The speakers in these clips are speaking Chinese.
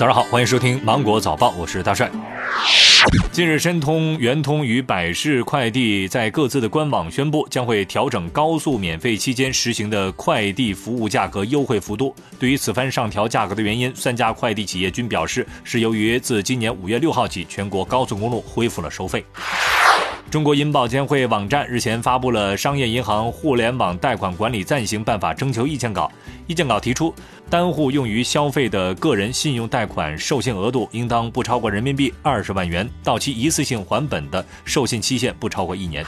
早上好，欢迎收听《芒果早报》，我是大帅。近日，申通、圆通与百世快递在各自的官网宣布，将会调整高速免费期间实行的快递服务价格优惠幅度。对于此番上调价格的原因，三家快递企业均表示，是由于自今年五月六号起，全国高速公路恢复了收费。中国银保监会网站日前发布了《商业银行互联网贷款管理暂行办法》征求意见稿。意见稿提出，单户用于消费的个人信用贷款授信额度应当不超过人民币二十万元，到期一次性还本的授信期限不超过一年。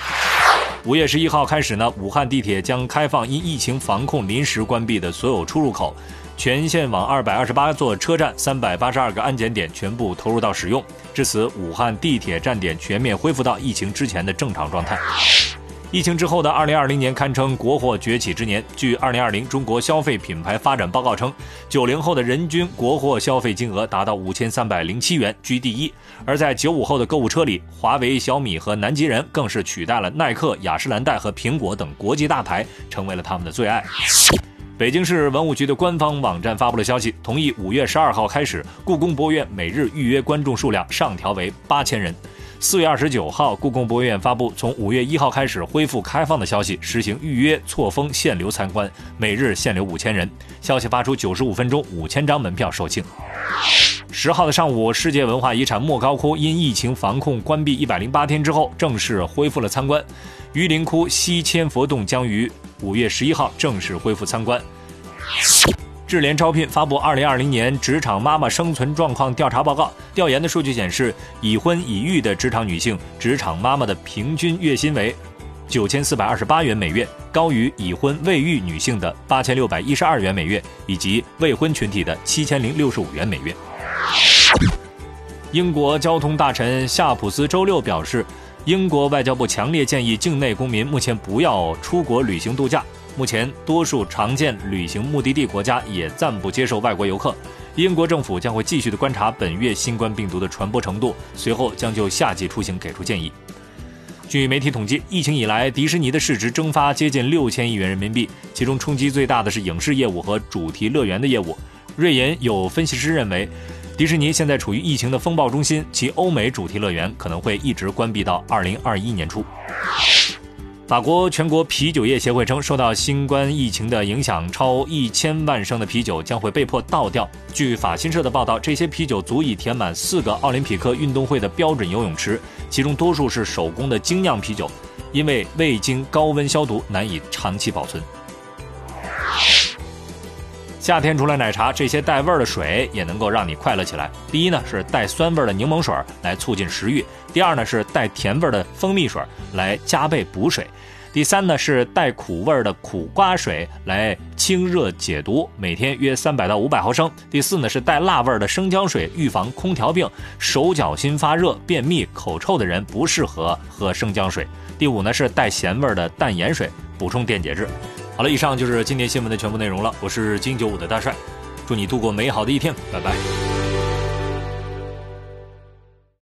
五月十一号开始呢，武汉地铁将开放因疫情防控临时关闭的所有出入口。全线网二百二十八座车站、三百八十二个安检点全部投入到使用，至此，武汉地铁站点全面恢复到疫情之前的正常状态。疫情之后的二零二零年堪称国货崛起之年。据二零二零中国消费品牌发展报告称，九零后的人均国货消费金额达到五千三百零七元，居第一。而在九五后的购物车里，华为、小米和南极人更是取代了耐克、雅诗兰黛和苹果等国际大牌，成为了他们的最爱。北京市文物局的官方网站发布了消息，同意五月十二号开始，故宫博物院每日预约观众数量上调为八千人。四月二十九号，故宫博物院发布从五月一号开始恢复开放的消息，实行预约错峰限流参观，每日限流五千人。消息发出九十五分钟，五千张门票售罄。十号的上午，世界文化遗产莫高窟因疫情防控关闭一百零八天之后，正式恢复了参观。榆林窟西千佛洞将于五月十一号正式恢复参观。智联招聘发布二零二零年职场妈妈生存状况调查报告，调研的数据显示，已婚已育的职场女性职场妈妈的平均月薪为九千四百二十八元每月，高于已婚未育女性的八千六百一十二元每月，以及未婚群体的七千零六十五元每月。英国交通大臣夏普斯周六表示。英国外交部强烈建议境内公民目前不要出国旅行度假。目前，多数常见旅行目的地国家也暂不接受外国游客。英国政府将会继续的观察本月新冠病毒的传播程度，随后将就夏季出行给出建议。据媒体统计，疫情以来，迪士尼的市值蒸发接近六千亿元人民币，其中冲击最大的是影视业务和主题乐园的业务。瑞银有分析师认为。迪士尼现在处于疫情的风暴中心，其欧美主题乐园可能会一直关闭到二零二一年初。法国全国啤酒业协会称，受到新冠疫情的影响，超一千万升的啤酒将会被迫倒掉。据法新社的报道，这些啤酒足以填满四个奥林匹克运动会的标准游泳池，其中多数是手工的精酿啤酒，因为未经高温消毒，难以长期保存。夏天除了奶茶，这些带味儿的水也能够让你快乐起来。第一呢是带酸味儿的柠檬水来促进食欲；第二呢是带甜味儿的蜂蜜水来加倍补水；第三呢是带苦味儿的苦瓜水来清热解毒，每天约三百到五百毫升；第四呢是带辣味儿的生姜水，预防空调病，手脚心发热、便秘、口臭的人不适合喝生姜水；第五呢是带咸味儿的淡盐水，补充电解质。好了，以上就是今天新闻的全部内容了。我是金九五的大帅，祝你度过美好的一天，拜拜。